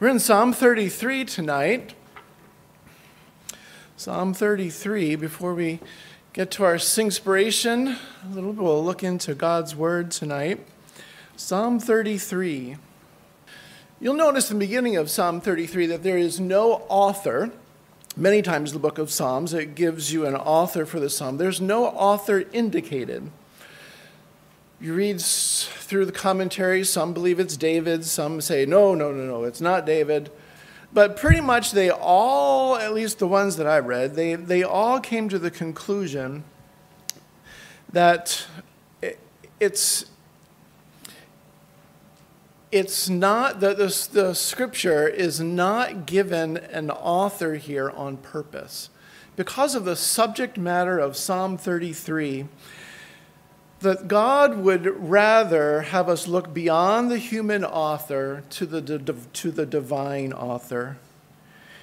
We're in Psalm 33 tonight. Psalm 33, before we get to our inspiration, a little bit, we'll look into God's word tonight. Psalm 33. You'll notice in the beginning of Psalm 33 that there is no author. Many times the book of Psalms, it gives you an author for the psalm. There's no author indicated. You read through the commentaries, some believe it's David, some say, no, no, no, no, it's not David. But pretty much they all, at least the ones that I read, they, they all came to the conclusion that it's, it's not, that the, the scripture is not given an author here on purpose. Because of the subject matter of Psalm 33, that God would rather have us look beyond the human author to the, to the divine author.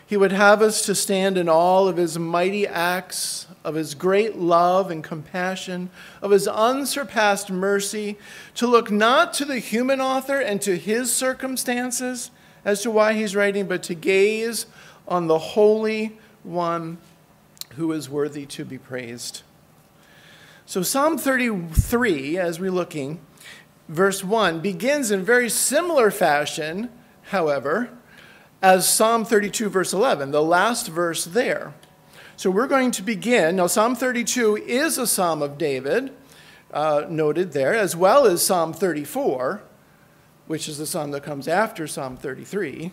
He would have us to stand in all of his mighty acts, of his great love and compassion, of his unsurpassed mercy, to look not to the human author and to his circumstances as to why he's writing, but to gaze on the Holy One who is worthy to be praised. So, Psalm 33, as we're looking, verse 1, begins in very similar fashion, however, as Psalm 32, verse 11, the last verse there. So, we're going to begin. Now, Psalm 32 is a psalm of David, uh, noted there, as well as Psalm 34, which is the psalm that comes after Psalm 33.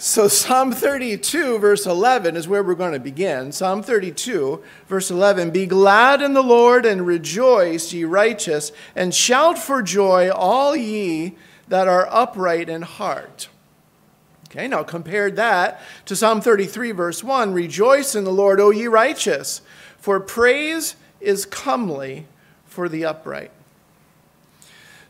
So, Psalm 32, verse 11, is where we're going to begin. Psalm 32, verse 11 Be glad in the Lord and rejoice, ye righteous, and shout for joy, all ye that are upright in heart. Okay, now compare that to Psalm 33, verse 1 Rejoice in the Lord, O ye righteous, for praise is comely for the upright.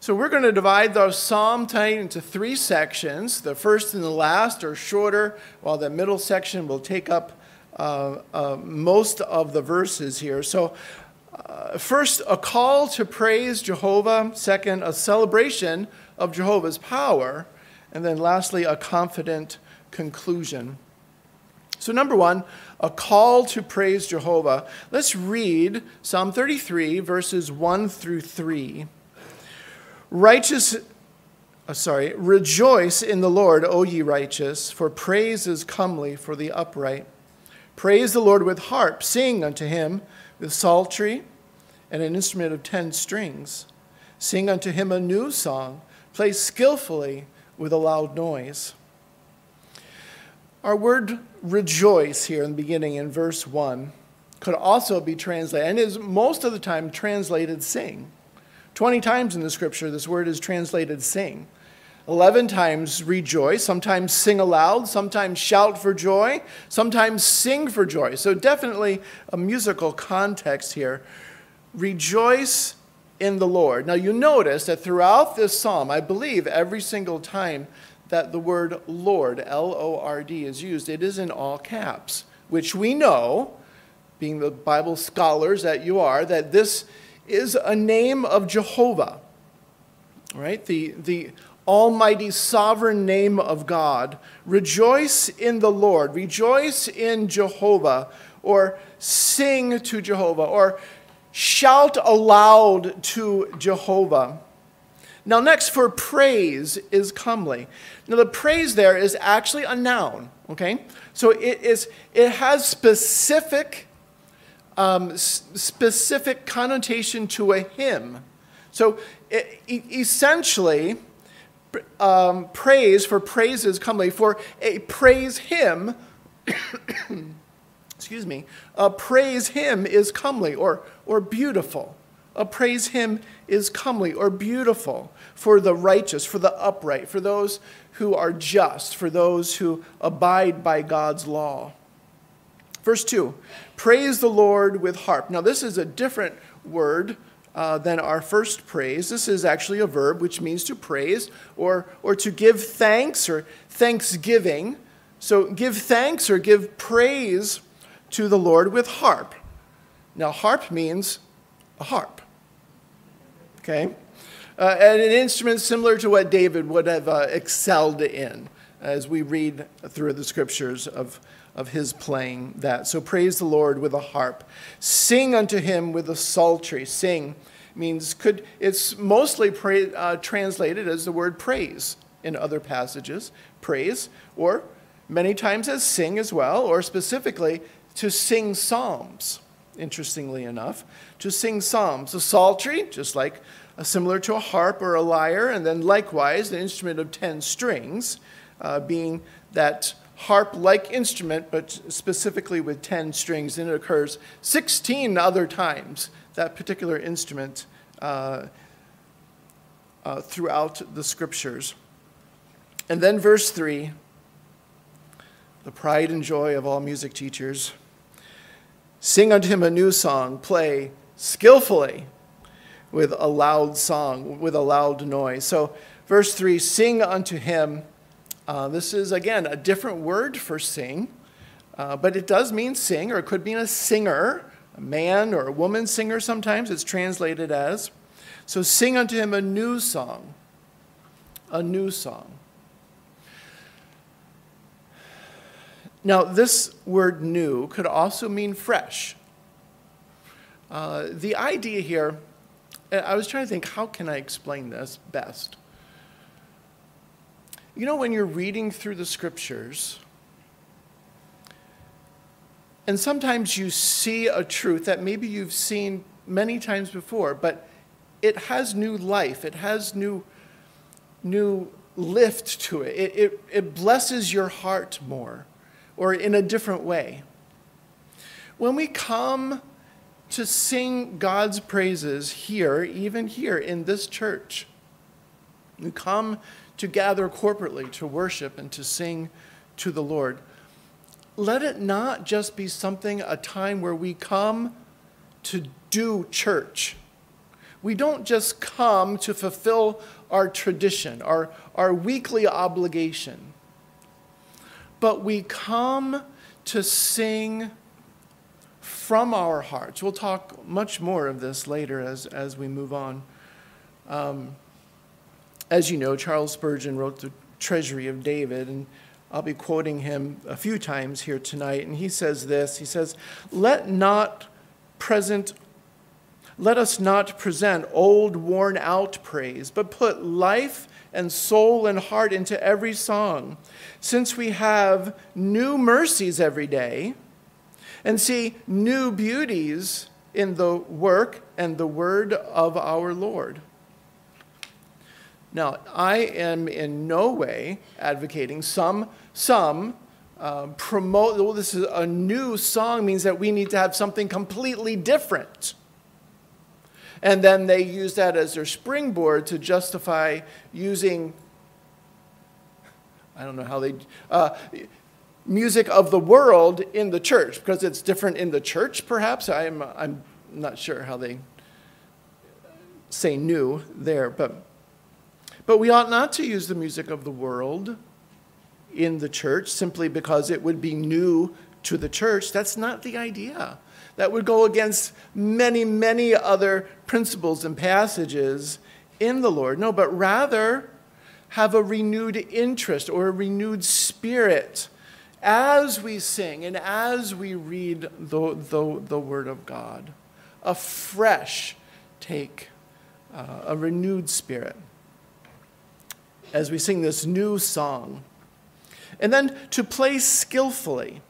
So we're going to divide the psalm tonight into three sections. The first and the last are shorter, while the middle section will take up uh, uh, most of the verses here. So, uh, first, a call to praise Jehovah. Second, a celebration of Jehovah's power. And then lastly, a confident conclusion. So, number one, a call to praise Jehovah. Let's read Psalm 33, verses 1 through 3. Righteous, uh, sorry, rejoice in the Lord, O ye righteous, for praise is comely for the upright. Praise the Lord with harp, sing unto him with psaltery and an instrument of ten strings. Sing unto him a new song, play skillfully with a loud noise. Our word rejoice here in the beginning in verse 1 could also be translated, and is most of the time translated sing. 20 times in the scripture, this word is translated sing. 11 times rejoice, sometimes sing aloud, sometimes shout for joy, sometimes sing for joy. So, definitely a musical context here. Rejoice in the Lord. Now, you notice that throughout this psalm, I believe every single time that the word Lord, L O R D, is used, it is in all caps, which we know, being the Bible scholars that you are, that this is a name of Jehovah, right? The, the almighty sovereign name of God. Rejoice in the Lord, rejoice in Jehovah, or sing to Jehovah, or shout aloud to Jehovah. Now, next for praise is comely. Now, the praise there is actually a noun, okay? So it, is, it has specific um, specific connotation to a hymn. So essentially, um, praise for praises comely, for a praise hymn, excuse me, a praise hymn is comely or, or beautiful. A praise hymn is comely or beautiful for the righteous, for the upright, for those who are just, for those who abide by God's law. Verse 2 Praise the Lord with harp. Now, this is a different word uh, than our first praise. This is actually a verb which means to praise or, or to give thanks or thanksgiving. So, give thanks or give praise to the Lord with harp. Now, harp means a harp. Okay? uh, and an instrument similar to what David would have uh, excelled in as we read through the scriptures of, of his playing that. So praise the Lord with a harp. Sing unto him with a psaltery. Sing means could it's mostly pra- uh, translated as the word praise in other passages. Praise, or many times as sing as well, or specifically to sing psalms. Interestingly enough, to sing psalms. A psaltery, just like uh, similar to a harp or a lyre, and then likewise an instrument of ten strings uh, being that harp like instrument, but specifically with 10 strings, and it occurs 16 other times, that particular instrument, uh, uh, throughout the scriptures. And then verse 3 the pride and joy of all music teachers. Sing unto him a new song, play skillfully with a loud song, with a loud noise. So, verse 3 sing unto him uh, this is, again, a different word for sing, uh, but it does mean sing, or it could mean a singer, a man or a woman singer sometimes, it's translated as. So sing unto him a new song, a new song. Now, this word new could also mean fresh. Uh, the idea here, I was trying to think, how can I explain this best? You know, when you're reading through the scriptures, and sometimes you see a truth that maybe you've seen many times before, but it has new life, it has new, new lift to it. It, it, it blesses your heart more or in a different way. When we come to sing God's praises here, even here in this church, we come to gather corporately to worship and to sing to the Lord. Let it not just be something, a time where we come to do church. We don't just come to fulfill our tradition, our, our weekly obligation, but we come to sing from our hearts. We'll talk much more of this later as, as we move on. Um, as you know, Charles Spurgeon wrote The Treasury of David, and I'll be quoting him a few times here tonight. And he says this He says, Let not present let us not present old, worn out praise, but put life and soul and heart into every song, since we have new mercies every day and see new beauties in the work and the word of our Lord. Now, I am in no way advocating some, some uh, promote, well, this is a new song means that we need to have something completely different. And then they use that as their springboard to justify using, I don't know how they, uh, music of the world in the church, because it's different in the church, perhaps. I'm, I'm not sure how they say new there, but but we ought not to use the music of the world in the church simply because it would be new to the church. That's not the idea. That would go against many, many other principles and passages in the Lord. No, but rather have a renewed interest or a renewed spirit as we sing and as we read the, the, the Word of God. A fresh take, uh, a renewed spirit as we sing this new song. And then to play skillfully.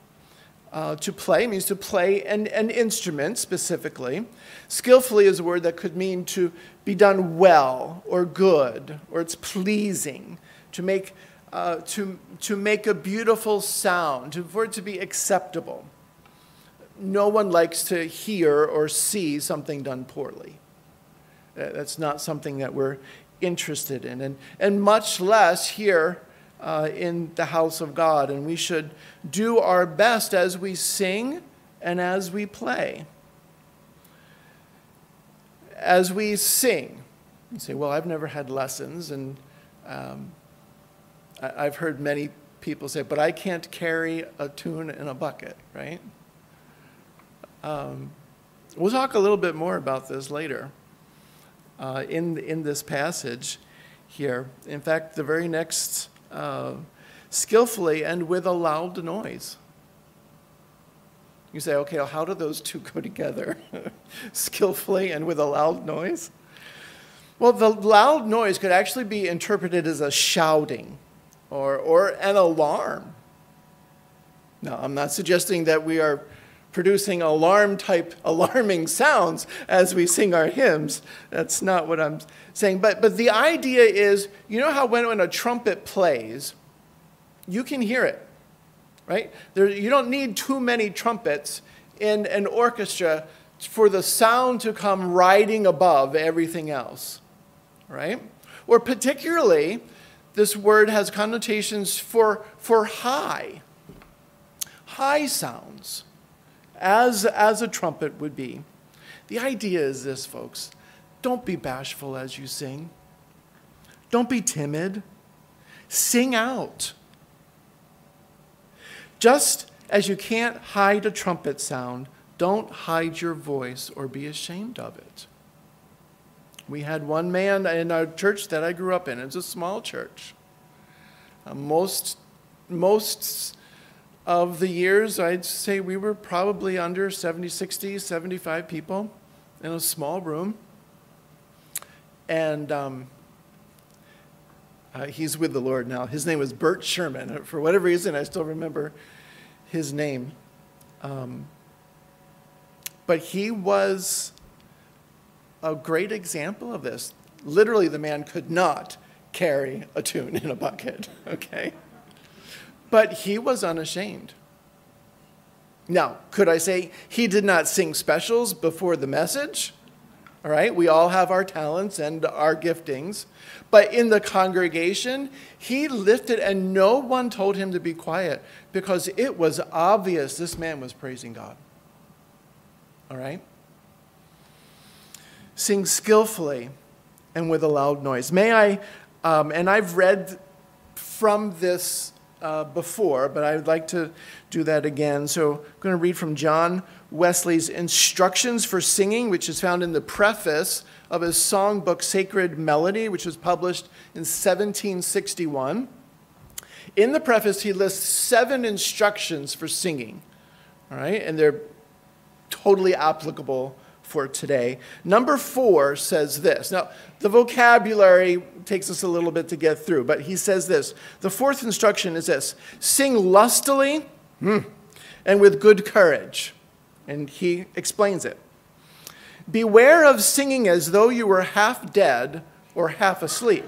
Uh, to play means to play an, an instrument specifically. Skillfully is a word that could mean to be done well or good or it's pleasing, to make, uh, to, to make a beautiful sound, to, for it to be acceptable. No one likes to hear or see something done poorly. That's not something that we're interested in, and, and much less here uh, in the house of God. And we should do our best as we sing and as we play. As we sing, you say, Well, I've never had lessons, and um, I, I've heard many people say, But I can't carry a tune in a bucket, right? Um, we'll talk a little bit more about this later. Uh, in, in this passage here. In fact, the very next, uh, skillfully and with a loud noise. You say, okay, well, how do those two go together? skillfully and with a loud noise? Well, the loud noise could actually be interpreted as a shouting or, or an alarm. Now, I'm not suggesting that we are producing alarm type alarming sounds as we sing our hymns. That's not what I'm saying. But, but the idea is you know how when, when a trumpet plays, you can hear it, right? There, you don't need too many trumpets in an orchestra for the sound to come riding above everything else, right? Or particularly, this word has connotations for, for high, high sounds, as, as a trumpet would be. The idea is this, folks don't be bashful as you sing, don't be timid, sing out. Just as you can't hide a trumpet sound, don't hide your voice or be ashamed of it. We had one man in our church that I grew up in. It's a small church. Uh, most, most of the years, I'd say we were probably under 70, 60, 75 people in a small room. And um, uh, he's with the Lord now. His name was Bert Sherman. For whatever reason, I still remember his name. Um, but he was a great example of this. Literally, the man could not carry a tune in a bucket, okay? But he was unashamed. Now, could I say he did not sing specials before the message? All right, we all have our talents and our giftings. But in the congregation, he lifted, and no one told him to be quiet because it was obvious this man was praising God. All right? Sing skillfully and with a loud noise. May I, um, and I've read from this uh, before, but I would like to do that again. So I'm going to read from John Wesley's Instructions for Singing, which is found in the preface of his songbook Sacred Melody, which was published in 1761. In the preface, he lists seven instructions for singing, all right, and they're totally applicable for today. Number four says this. Now, the vocabulary takes us a little bit to get through, but he says this. The fourth instruction is this sing lustily hmm, and with good courage. And he explains it. Beware of singing as though you were half dead or half asleep.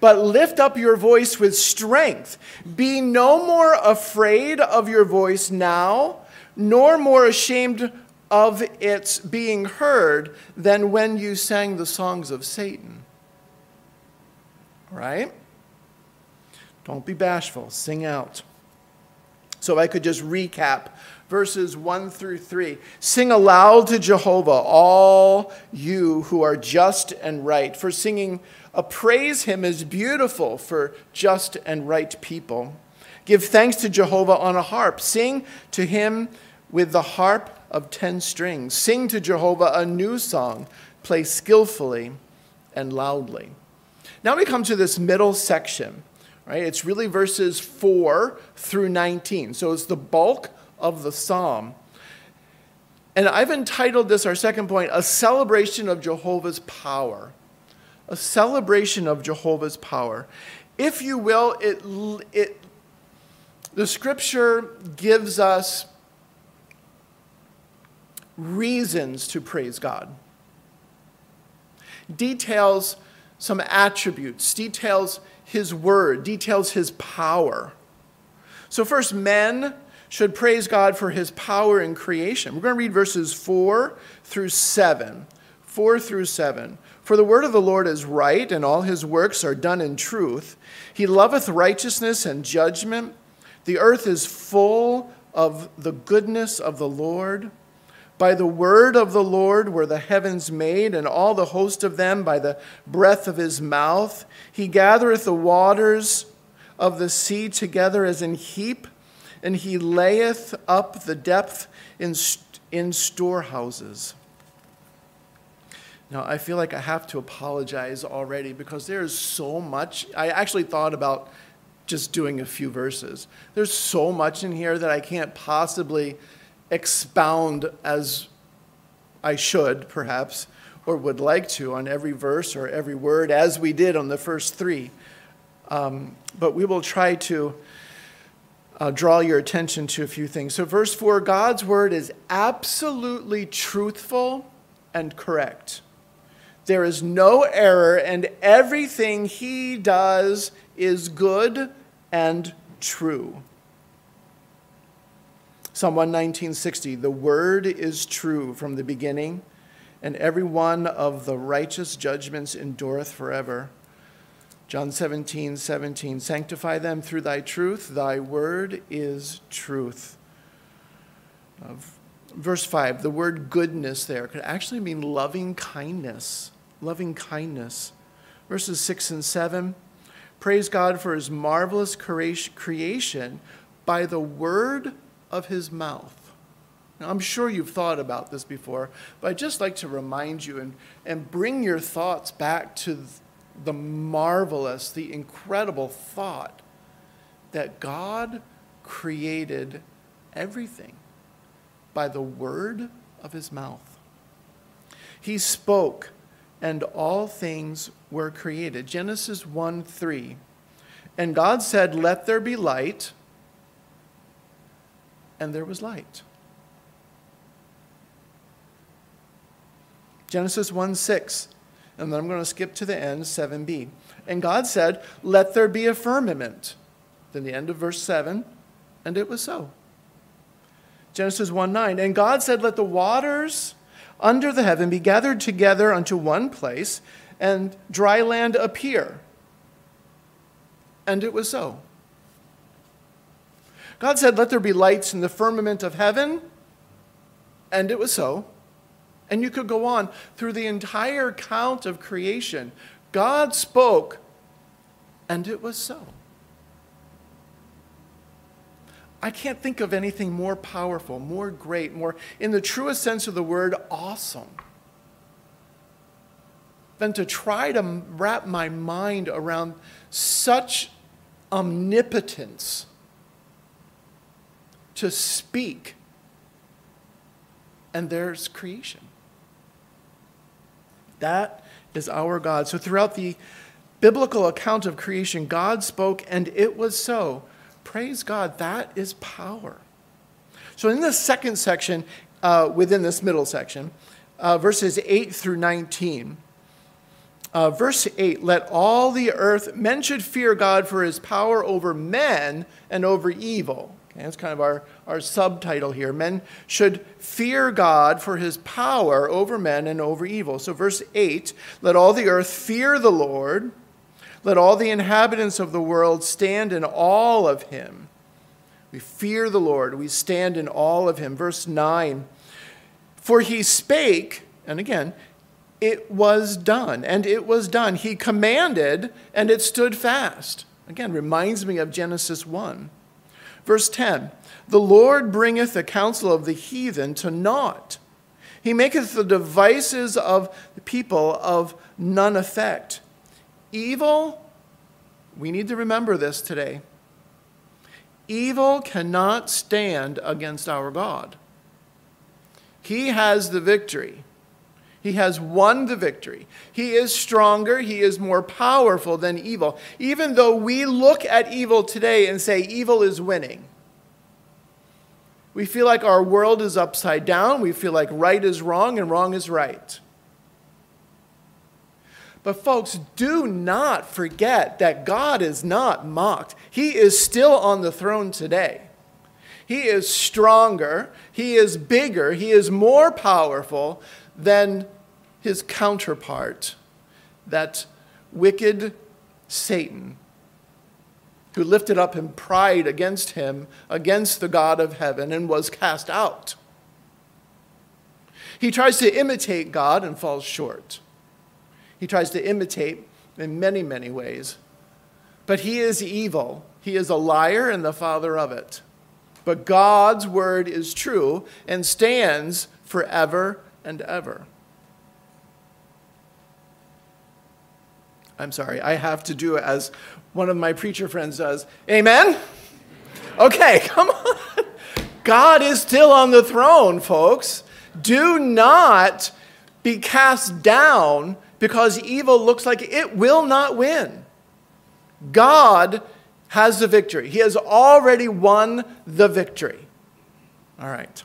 But lift up your voice with strength. Be no more afraid of your voice now, nor more ashamed of its being heard than when you sang the songs of Satan. Right? Don't be bashful, sing out. So I could just recap verses 1 through 3. Sing aloud to Jehovah, all you who are just and right, for singing appraise him as beautiful for just and right people. Give thanks to Jehovah on a harp. Sing to him with the harp of ten strings. Sing to Jehovah a new song. Play skillfully and loudly. Now we come to this middle section, right? It's really verses 4 through 19. So it's the bulk of the psalm. And I've entitled this, our second point, A Celebration of Jehovah's Power. A celebration of Jehovah's power. If you will, it, it, the scripture gives us reasons to praise God. Details some attributes, details his word, details his power. So, first, men should praise God for his power in creation. We're going to read verses 4 through 7. 4 through 7. For the word of the Lord is right, and all his works are done in truth. He loveth righteousness and judgment. The earth is full of the goodness of the Lord. By the word of the Lord were the heavens made, and all the host of them by the breath of his mouth. He gathereth the waters of the sea together as in heap, and he layeth up the depth in, in storehouses. Now, I feel like I have to apologize already because there's so much. I actually thought about just doing a few verses. There's so much in here that I can't possibly expound as I should, perhaps, or would like to on every verse or every word, as we did on the first three. Um, but we will try to uh, draw your attention to a few things. So, verse 4 God's word is absolutely truthful and correct. There is no error, and everything he does is good and true. Psalm 119:60 The word is true from the beginning, and every one of the righteous judgments endureth forever. John 17, 17, sanctify them through thy truth. Thy word is truth. Verse 5, the word goodness there could actually mean loving kindness. Loving kindness. Verses 6 and 7, praise God for his marvelous creation by the word of his mouth. Now, I'm sure you've thought about this before, but I'd just like to remind you and, and bring your thoughts back to the marvelous, the incredible thought that God created everything by the word of his mouth. He spoke, and all things were created. Genesis 1 3. And God said, Let there be light, and there was light. Genesis 1 6 and then I'm going to skip to the end, 7b. And God said, Let there be a firmament. Then the end of verse 7, and it was so. Genesis 1 9. And God said, Let the waters under the heaven be gathered together unto one place, and dry land appear. And it was so. God said, Let there be lights in the firmament of heaven, and it was so. And you could go on through the entire count of creation. God spoke, and it was so. I can't think of anything more powerful, more great, more, in the truest sense of the word, awesome than to try to wrap my mind around such omnipotence to speak, and there's creation. That is our God. So throughout the biblical account of creation, God spoke and it was so. Praise God, that is power. So in the second section, uh, within this middle section, uh, verses 8 through 19, uh, verse 8 let all the earth, men should fear God for his power over men and over evil. Okay, that's kind of our, our subtitle here. Men should fear God for his power over men and over evil. So, verse 8 let all the earth fear the Lord, let all the inhabitants of the world stand in awe of him. We fear the Lord, we stand in awe of him. Verse 9 For he spake, and again, it was done, and it was done. He commanded, and it stood fast. Again, reminds me of Genesis 1. Verse 10 The Lord bringeth the counsel of the heathen to naught. He maketh the devices of the people of none effect. Evil, we need to remember this today. Evil cannot stand against our God. He has the victory. He has won the victory. He is stronger. He is more powerful than evil. Even though we look at evil today and say evil is winning, we feel like our world is upside down. We feel like right is wrong and wrong is right. But, folks, do not forget that God is not mocked. He is still on the throne today. He is stronger, He is bigger, He is more powerful than his counterpart, that wicked Satan, who lifted up in pride against him, against the God of heaven, and was cast out. He tries to imitate God and falls short. He tries to imitate in many, many ways. But he is evil. He is a liar and the father of it. But God's word is true and stands forever and ever. I'm sorry, I have to do as one of my preacher friends does. Amen? Okay, come on. God is still on the throne, folks. Do not be cast down because evil looks like it will not win. God has the victory, He has already won the victory. All right.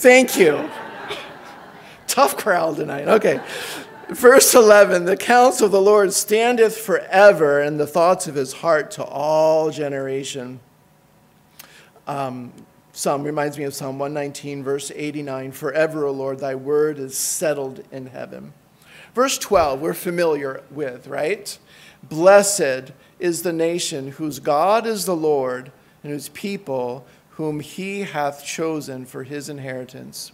Thank you. Tough crowd tonight. Okay. Verse 11 The counsel of the Lord standeth forever, and the thoughts of his heart to all generation. Um, Psalm reminds me of Psalm 119, verse 89 Forever, O Lord, thy word is settled in heaven. Verse 12, we're familiar with, right? Blessed is the nation whose God is the Lord, and whose people whom he hath chosen for his inheritance.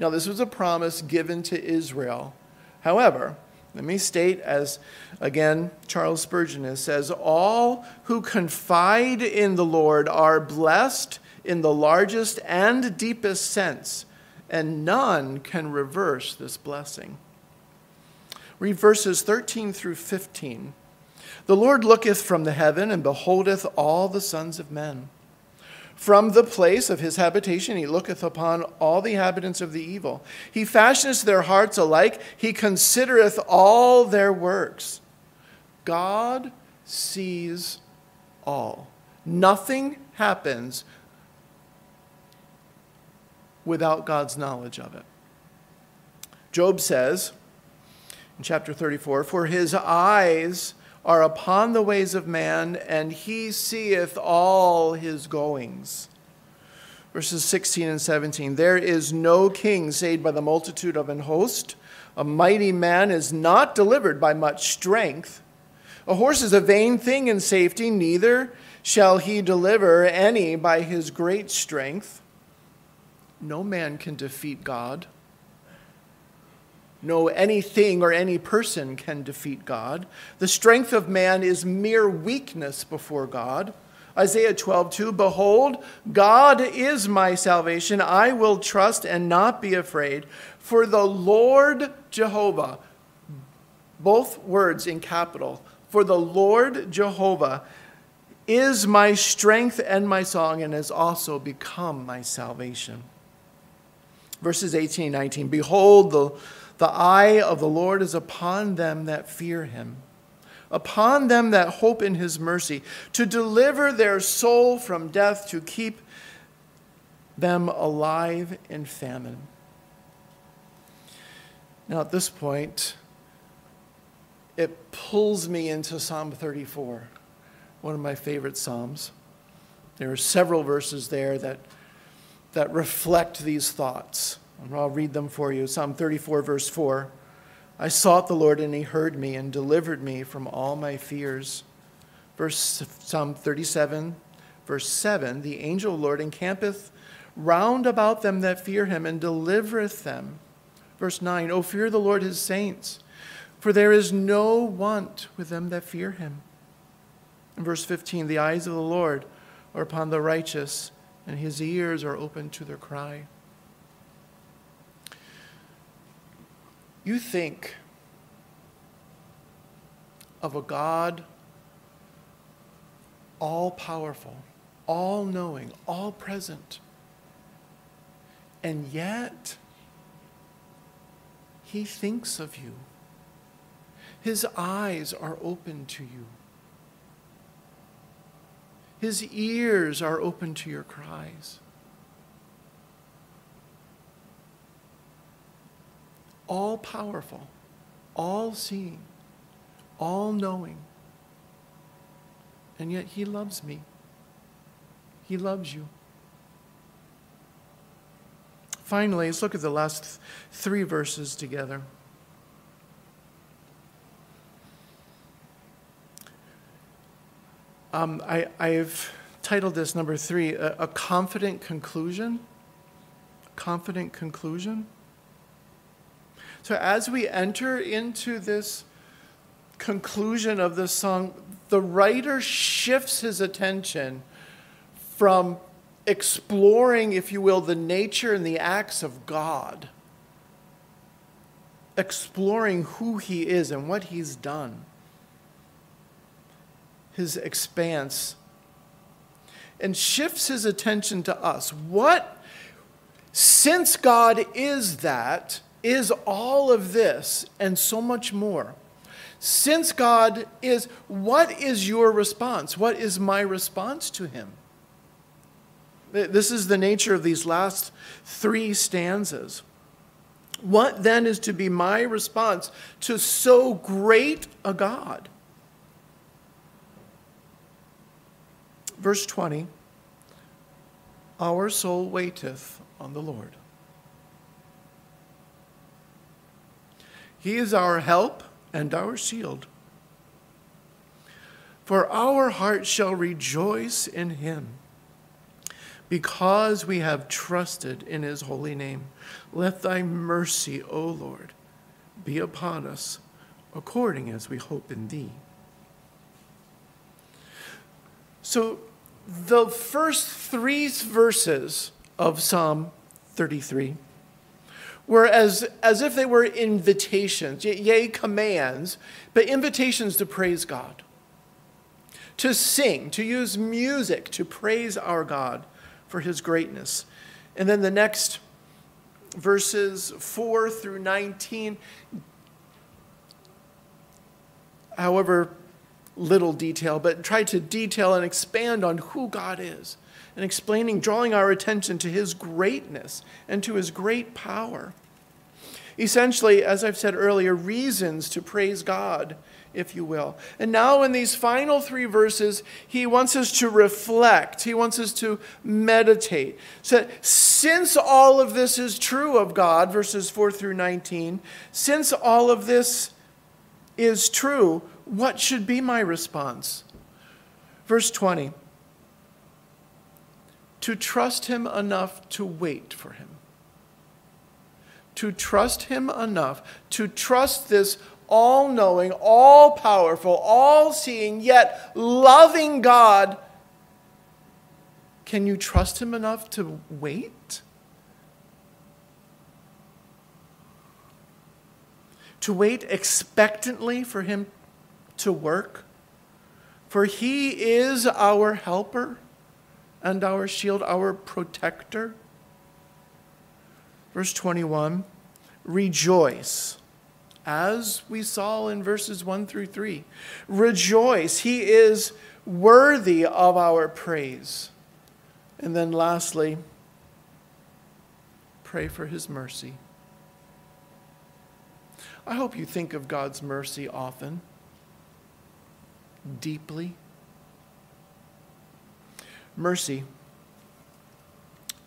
Now, this was a promise given to Israel. However, let me state, as again Charles Spurgeon says, all who confide in the Lord are blessed in the largest and deepest sense, and none can reverse this blessing. Read verses 13 through 15. The Lord looketh from the heaven and beholdeth all the sons of men. From the place of his habitation he looketh upon all the inhabitants of the evil. He fashioneth their hearts alike, he considereth all their works. God sees all. Nothing happens without God's knowledge of it. Job says in chapter 34 For his eyes are upon the ways of man, and he seeth all his goings. Verses 16 and 17 There is no king saved by the multitude of an host. A mighty man is not delivered by much strength. A horse is a vain thing in safety, neither shall he deliver any by his great strength. No man can defeat God. No anything or any person can defeat God. The strength of man is mere weakness before God. Isaiah 12, 2 Behold, God is my salvation. I will trust and not be afraid. For the Lord Jehovah, both words in capital, for the Lord Jehovah is my strength and my song, and has also become my salvation verses 18 19 Behold, the, the eye of the Lord is upon them that fear him, upon them that hope in his mercy, to deliver their soul from death, to keep them alive in famine. Now, at this point, it pulls me into Psalm 34, one of my favorite Psalms. There are several verses there that that reflect these thoughts. I'll read them for you. Psalm 34, verse 4. I sought the Lord, and he heard me and delivered me from all my fears. Verse Psalm 37, verse 7 The angel of the Lord encampeth round about them that fear him and delivereth them. Verse 9 O fear the Lord his saints, for there is no want with them that fear him. And verse 15 The eyes of the Lord are upon the righteous and his ears are open to their cry. You think of a God all powerful, all knowing, all present, and yet he thinks of you. His eyes are open to you. His ears are open to your cries. All powerful, all seeing, all knowing. And yet He loves me. He loves you. Finally, let's look at the last three verses together. Um, I, I've titled this number three a, a confident conclusion. Confident conclusion. So, as we enter into this conclusion of this song, the writer shifts his attention from exploring, if you will, the nature and the acts of God exploring who he is and what he's done, his expanse, and shifts his attention to us. What, since God is that, is all of this and so much more? Since God is, what is your response? What is my response to him? This is the nature of these last three stanzas. What then is to be my response to so great a God? Verse 20 Our soul waiteth on the Lord. He is our help and our shield. For our heart shall rejoice in him because we have trusted in his holy name. Let thy mercy, O Lord, be upon us according as we hope in thee. So, the first three verses of Psalm 33 were as, as if they were invitations, yea, commands, but invitations to praise God, to sing, to use music to praise our God for his greatness. And then the next verses 4 through 19, however little detail, but try to detail and expand on who God is and explaining, drawing our attention to his greatness and to his great power. Essentially, as I've said earlier, reasons to praise God if you will. And now, in these final three verses, he wants us to reflect, he wants us to meditate. So, since all of this is true of God, verses 4 through 19, since all of this is true, what should be my response? Verse 20 to trust him enough to wait for him. To trust him enough, to trust this all knowing, all powerful, all seeing, yet loving God, can you trust Him enough to wait? To wait expectantly for Him to work? For He is our helper and our shield, our protector. Verse 21 Rejoice as we saw in verses 1 through 3. Rejoice, he is worthy of our praise. And then lastly, pray for his mercy. I hope you think of God's mercy often, deeply. Mercy.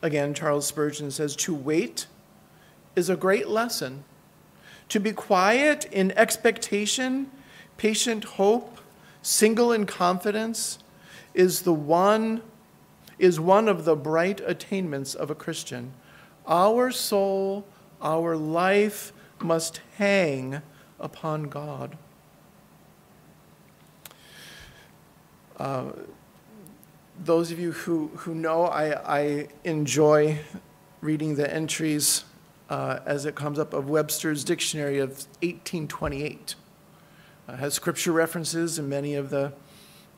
Again, Charles Spurgeon says to wait is a great lesson to be quiet in expectation, patient hope, single in confidence is the one is one of the bright attainments of a Christian. Our soul, our life must hang upon God. Uh, those of you who, who know, I, I enjoy reading the entries uh, as it comes up of Webster's Dictionary of 1828. Uh, has scripture references and many of the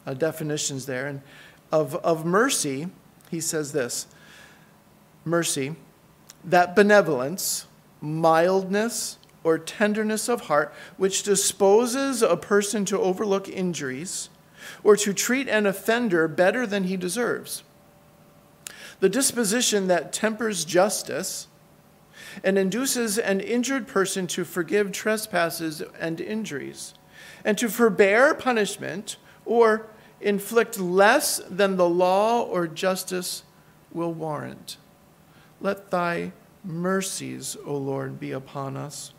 uh, definitions there. And of, of mercy, he says this mercy, that benevolence, mildness, or tenderness of heart which disposes a person to overlook injuries or to treat an offender better than he deserves. The disposition that tempers justice and induces an injured person to forgive trespasses and injuries, and to forbear punishment or inflict less than the law or justice will warrant. Let thy mercies, O Lord, be upon us.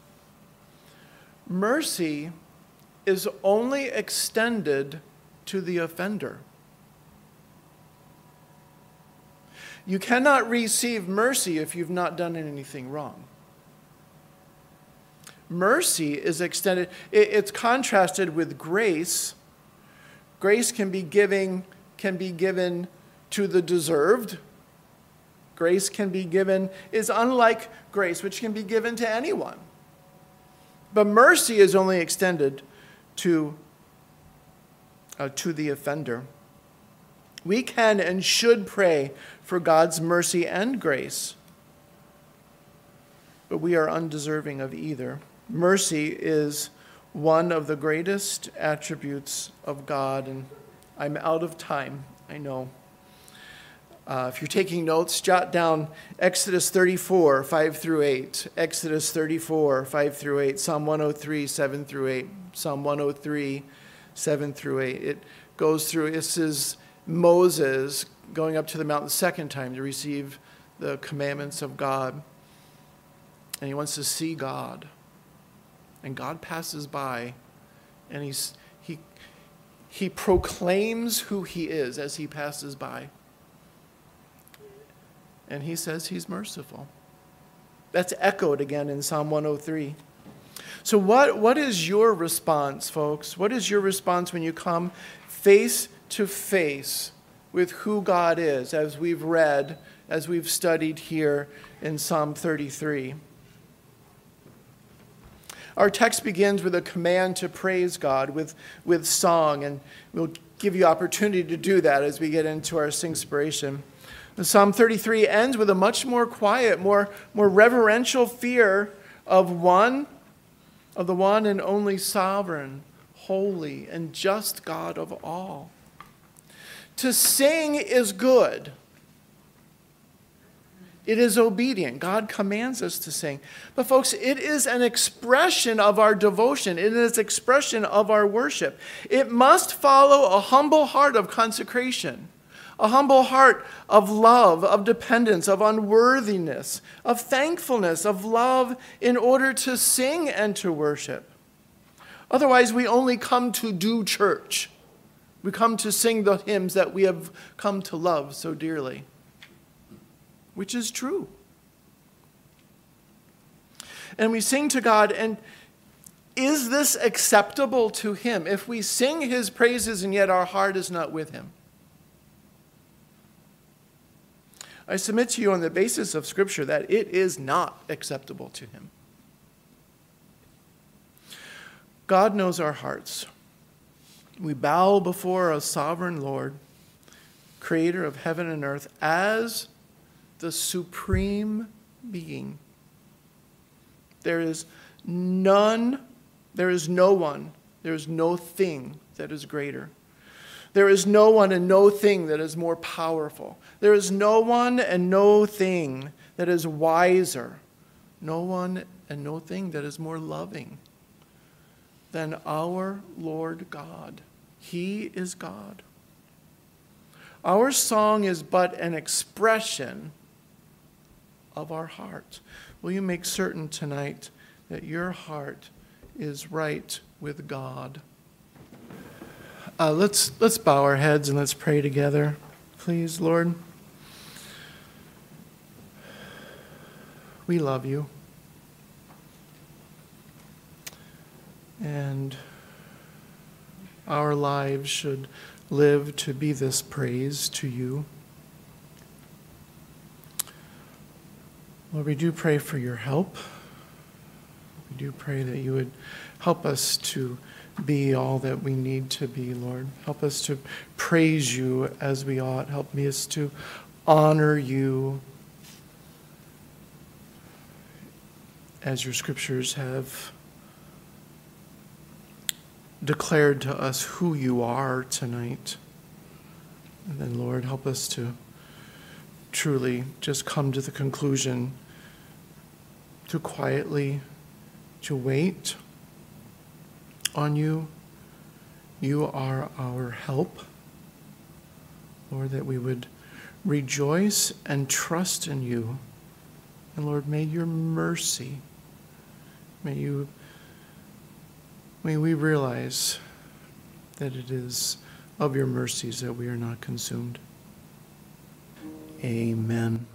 Mercy is only extended to the offender. You cannot receive mercy if you've not done anything wrong. Mercy is extended, it's contrasted with grace. Grace can be giving, can be given to the deserved. Grace can be given, is unlike grace, which can be given to anyone. But mercy is only extended to, uh, to the offender. We can and should pray for God's mercy and grace, but we are undeserving of either. Mercy is one of the greatest attributes of God, and I'm out of time, I know. Uh, if you're taking notes, jot down Exodus 34, 5 through 8, Exodus 34, 5 through 8, Psalm 103, 7 through 8, Psalm 103, 7 through 8. It goes through, this is Moses going up to the mountain the second time to receive the commandments of God. And he wants to see God. And God passes by and he's, he, he proclaims who he is as he passes by and he says he's merciful. That's echoed again in Psalm 103. So, what, what is your response, folks? What is your response when you come face to face with who God is, as we've read, as we've studied here in Psalm 33? Our text begins with a command to praise God with, with song, and we'll give you opportunity to do that as we get into our singspiration. Psalm 33 ends with a much more quiet, more, more reverential fear of one, of the one and only sovereign, holy, and just God of all. To sing is good. It is obedient. God commands us to sing. But, folks, it is an expression of our devotion, it is expression of our worship. It must follow a humble heart of consecration a humble heart of love, of dependence, of unworthiness, of thankfulness, of love in order to sing and to worship. Otherwise, we only come to do church. We come to sing the hymns that we have come to love so dearly, which is true. And we sing to God, and is this acceptable to Him if we sing His praises and yet our heart is not with Him? I submit to you on the basis of Scripture that it is not acceptable to Him. God knows our hearts. We bow before a sovereign Lord, creator of heaven and earth, as the supreme being. There is none, there is no one, there is no thing that is greater. There is no one and no thing that is more powerful. There is no one and no thing that is wiser. No one and no thing that is more loving than our Lord God. He is God. Our song is but an expression of our heart. Will you make certain tonight that your heart is right with God? Uh, let's, let's bow our heads and let's pray together, please, Lord. We love you. And our lives should live to be this praise to you. Lord, we do pray for your help. We do pray that you would help us to be all that we need to be, Lord. Help us to praise you as we ought. Help me us to honor you as your scriptures have declared to us who you are tonight. And then, Lord, help us to truly just come to the conclusion to quietly to wait on you. You are our help. Lord, that we would rejoice and trust in you. And Lord, may your mercy, may you, may we realize that it is of your mercies that we are not consumed. Amen.